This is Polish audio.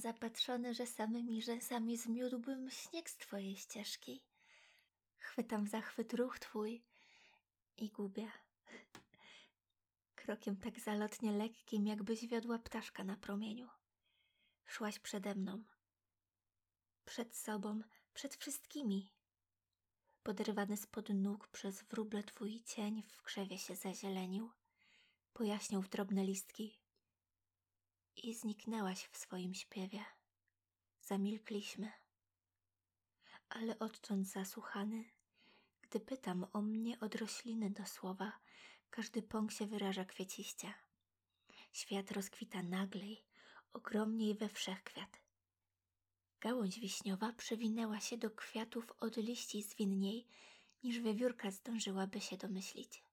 zapatrzony, że samymi rzęsami zmiódłbym śnieg z twojej ścieżki. Chwytam zachwyt ruch twój i gubię. Krokiem tak zalotnie lekkim, jakbyś wiodła ptaszka na promieniu. Szłaś przede mną. Przed sobą, przed wszystkimi. Poderwany spod nóg przez wróble twój cień w krzewie się zazielenił. Pojaśniał w drobne listki. I zniknęłaś w swoim śpiewie. Zamilkliśmy. Ale odtąd zasłuchany, gdy pytam o mnie od rośliny do słowa, każdy pąk się wyraża kwieciście. Świat rozkwita naglej, ogromniej we wszechkwiat. Gałąź wiśniowa przewinęła się do kwiatów od liści zwinniej, niż wiewiórka zdążyłaby się domyślić.